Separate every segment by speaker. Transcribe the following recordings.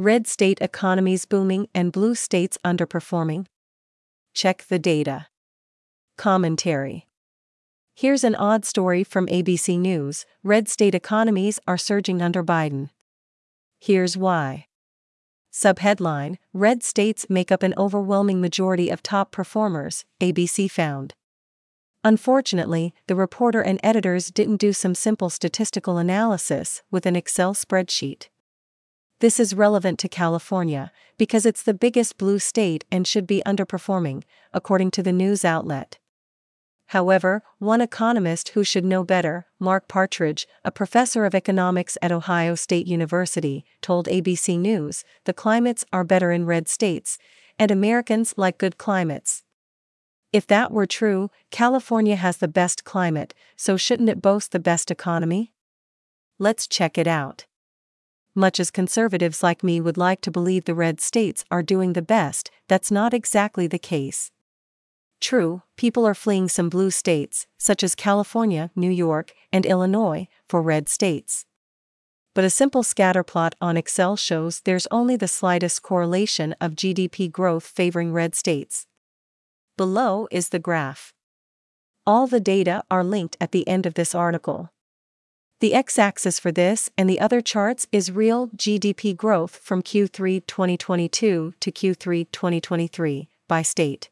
Speaker 1: Red state economies booming and blue states underperforming? Check the data. Commentary Here's an odd story from ABC News red state economies are surging under Biden. Here's why. Subheadline Red states make up an overwhelming majority of top performers, ABC found. Unfortunately, the reporter and editors didn't do some simple statistical analysis with an Excel spreadsheet. This is relevant to California because it's the biggest blue state and should be underperforming, according to the news outlet. However, one economist who should know better, Mark Partridge, a professor of economics at Ohio State University, told ABC News the climates are better in red states, and Americans like good climates. If that were true, California has the best climate, so shouldn't it boast the best economy? Let's check it out. Much as conservatives like me would like to believe the red states are doing the best, that's not exactly the case. True, people are fleeing some blue states, such as California, New York, and Illinois, for red states. But a simple scatterplot on Excel shows there's only the slightest correlation of GDP growth favoring red states. Below is the graph. All the data are linked at the end of this article. The x axis for this and the other charts is real GDP growth from Q3 2022 to Q3 2023 by state.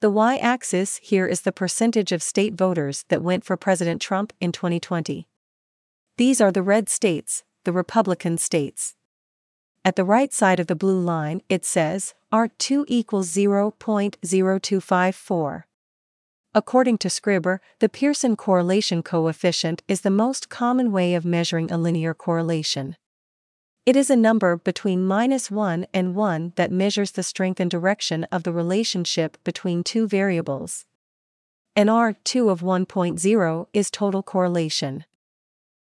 Speaker 1: The y axis here is the percentage of state voters that went for President Trump in 2020. These are the red states, the Republican states. At the right side of the blue line, it says R2 equals 0.0254. According to Scribbr, the Pearson correlation coefficient is the most common way of measuring a linear correlation. It is a number between minus 1 and 1 that measures the strength and direction of the relationship between two variables. An R2 of 1.0 is total correlation.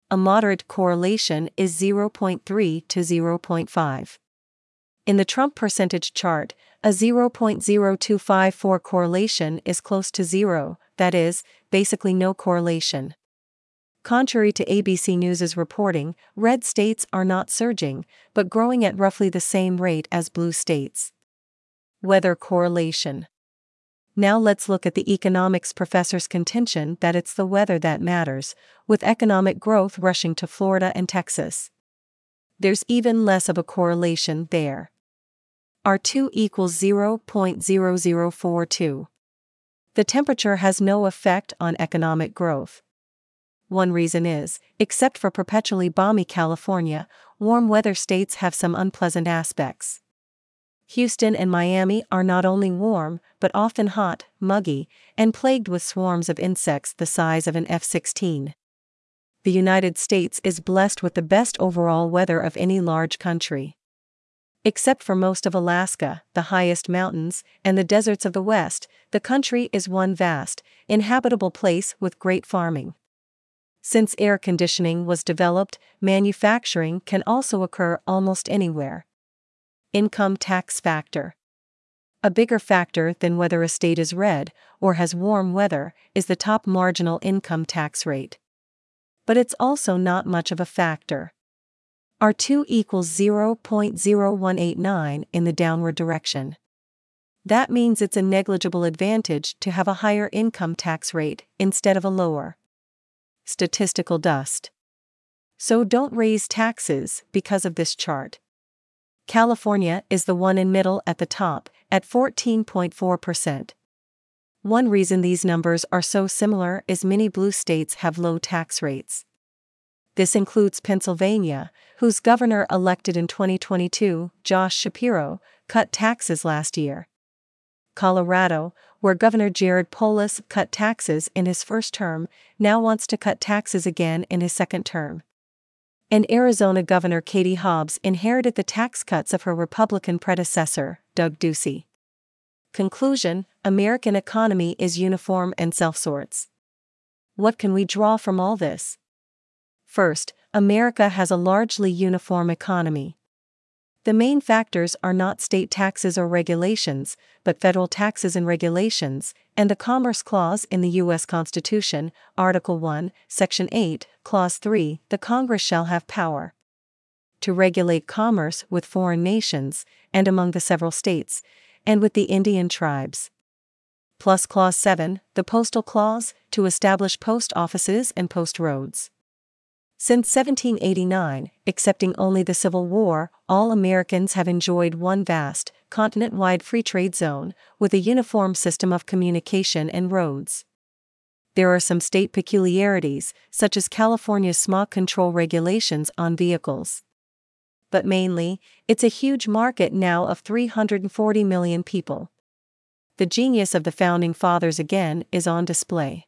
Speaker 1: A moderate correlation is 0.3 to 0.5. In the Trump percentage chart, a 0.0254 correlation is close to zero, that is, basically no correlation. Contrary to ABC News's reporting, red states are not surging, but growing at roughly the same rate as blue states. Weather correlation. Now let's look at the economics professor's contention that it's the weather that matters, with economic growth rushing to Florida and Texas. There's even less of a correlation there. R2 equals 0.0042. The temperature has no effect on economic growth. One reason is, except for perpetually balmy California, warm weather states have some unpleasant aspects. Houston and Miami are not only warm, but often hot, muggy, and plagued with swarms of insects the size of an F 16. The United States is blessed with the best overall weather of any large country. Except for most of Alaska, the highest mountains, and the deserts of the West, the country is one vast, inhabitable place with great farming. Since air conditioning was developed, manufacturing can also occur almost anywhere. Income tax factor. A bigger factor than whether a state is red or has warm weather is the top marginal income tax rate. But it's also not much of a factor. R2 equals 0.0189 in the downward direction. That means it's a negligible advantage to have a higher income tax rate instead of a lower statistical dust. So don't raise taxes because of this chart. California is the one in middle at the top, at 14.4%. One reason these numbers are so similar is many blue states have low tax rates. This includes Pennsylvania, whose governor elected in 2022, Josh Shapiro, cut taxes last year. Colorado, where Governor Jared Polis cut taxes in his first term, now wants to cut taxes again in his second term. And Arizona Governor Katie Hobbs inherited the tax cuts of her Republican predecessor, Doug Ducey. Conclusion American economy is uniform and self sorts. What can we draw from all this? First, America has a largely uniform economy. The main factors are not state taxes or regulations, but federal taxes and regulations, and the Commerce Clause in the U.S. Constitution, Article 1, Section 8, Clause 3 the Congress shall have power. to regulate commerce with foreign nations and among the several states, and with the Indian tribes. Plus Clause 7, the Postal Clause, to establish post offices and post roads. Since 1789, excepting only the Civil War, all Americans have enjoyed one vast, continent wide free trade zone, with a uniform system of communication and roads. There are some state peculiarities, such as California's smog control regulations on vehicles. But mainly, it's a huge market now of 340 million people. The genius of the Founding Fathers again is on display.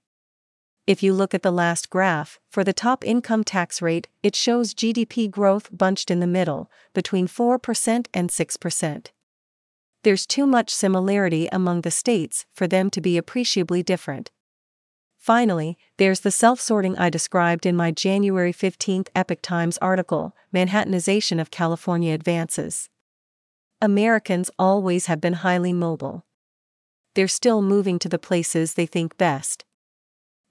Speaker 1: If you look at the last graph, for the top income tax rate, it shows GDP growth bunched in the middle, between 4% and 6%. There's too much similarity among the states for them to be appreciably different. Finally, there's the self sorting I described in my January 15 Epoch Times article Manhattanization of California Advances. Americans always have been highly mobile. They're still moving to the places they think best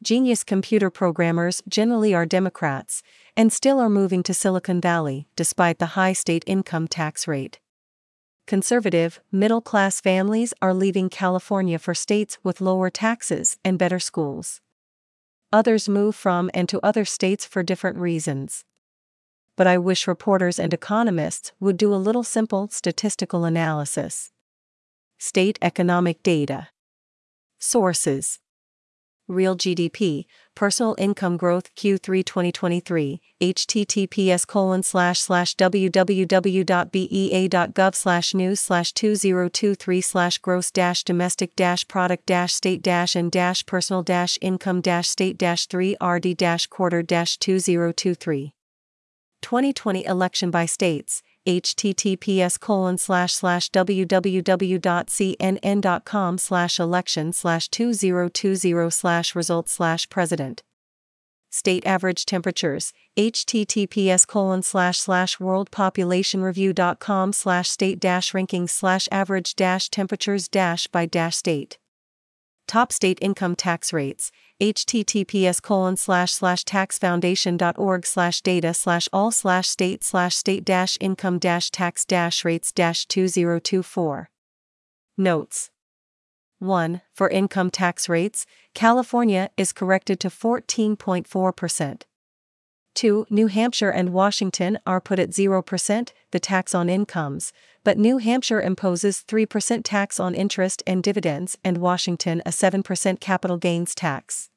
Speaker 1: genius computer programmers generally are Democrats, and still are moving to Silicon Valley despite the high state income tax rate. Conservative, middle class families are leaving California for states with lower taxes and better schools. Others move from and to other states for different reasons. But I wish reporters and economists would do a little simple statistical analysis. State economic data. Sources Real GDP, Personal Income Growth Q3 2023, https colon slash slash www.bea.gov slash news slash 2023 slash gross dash domestic dash product dash state dash and dash personal dash income dash state dash 3 RD dash quarter dash 2023. 2020 election by states https colon slash slash www.cnn.com slash election slash 2020 slash results slash president. State average temperatures https colon slash slash worldpopulationreview.com slash state dash rankings slash average dash temperatures dash by dash state top state income tax rates https colon slash slash taxfoundation.org slash data slash all slash state slash state dash income dash tax dash rates dash 2024. Notes 1. For income tax rates, California is corrected to 14.4%. 2. New Hampshire and Washington are put at 0%, the tax on incomes, but New Hampshire imposes 3% tax on interest and dividends and Washington a 7% capital gains tax.